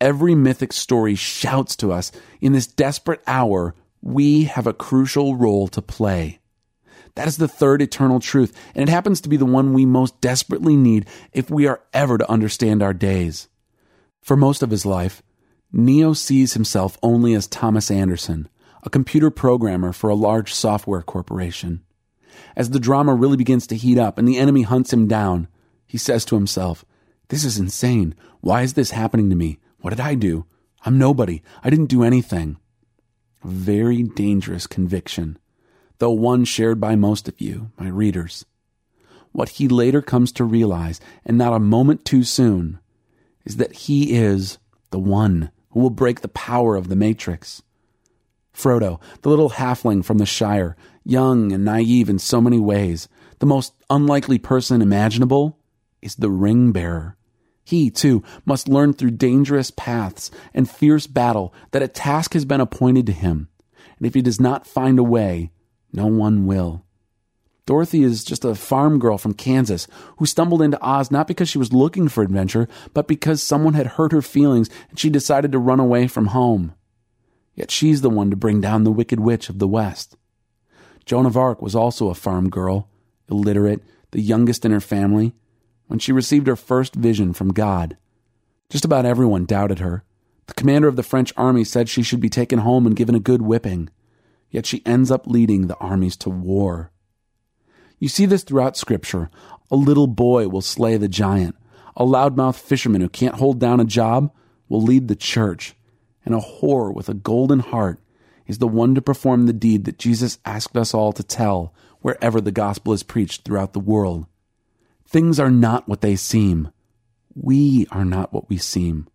every mythic story shouts to us in this desperate hour, we have a crucial role to play. That is the third eternal truth, and it happens to be the one we most desperately need if we are ever to understand our days. For most of his life, Neo sees himself only as Thomas Anderson, a computer programmer for a large software corporation. As the drama really begins to heat up and the enemy hunts him down, he says to himself, This is insane. Why is this happening to me? What did I do? I'm nobody. I didn't do anything. A very dangerous conviction, though one shared by most of you, my readers. What he later comes to realize, and not a moment too soon, is that he is the one who will break the power of the Matrix. Frodo, the little halfling from the Shire, young and naive in so many ways, the most unlikely person imaginable, is the ring bearer. He, too, must learn through dangerous paths and fierce battle that a task has been appointed to him, and if he does not find a way, no one will. Dorothy is just a farm girl from Kansas who stumbled into Oz not because she was looking for adventure, but because someone had hurt her feelings and she decided to run away from home. Yet she's the one to bring down the Wicked Witch of the West. Joan of Arc was also a farm girl, illiterate, the youngest in her family, when she received her first vision from God. Just about everyone doubted her. The commander of the French army said she should be taken home and given a good whipping. Yet she ends up leading the armies to war. You see this throughout Scripture. A little boy will slay the giant. A loudmouth fisherman who can't hold down a job will lead the church. And a whore with a golden heart is the one to perform the deed that Jesus asked us all to tell wherever the gospel is preached throughout the world. Things are not what they seem. We are not what we seem.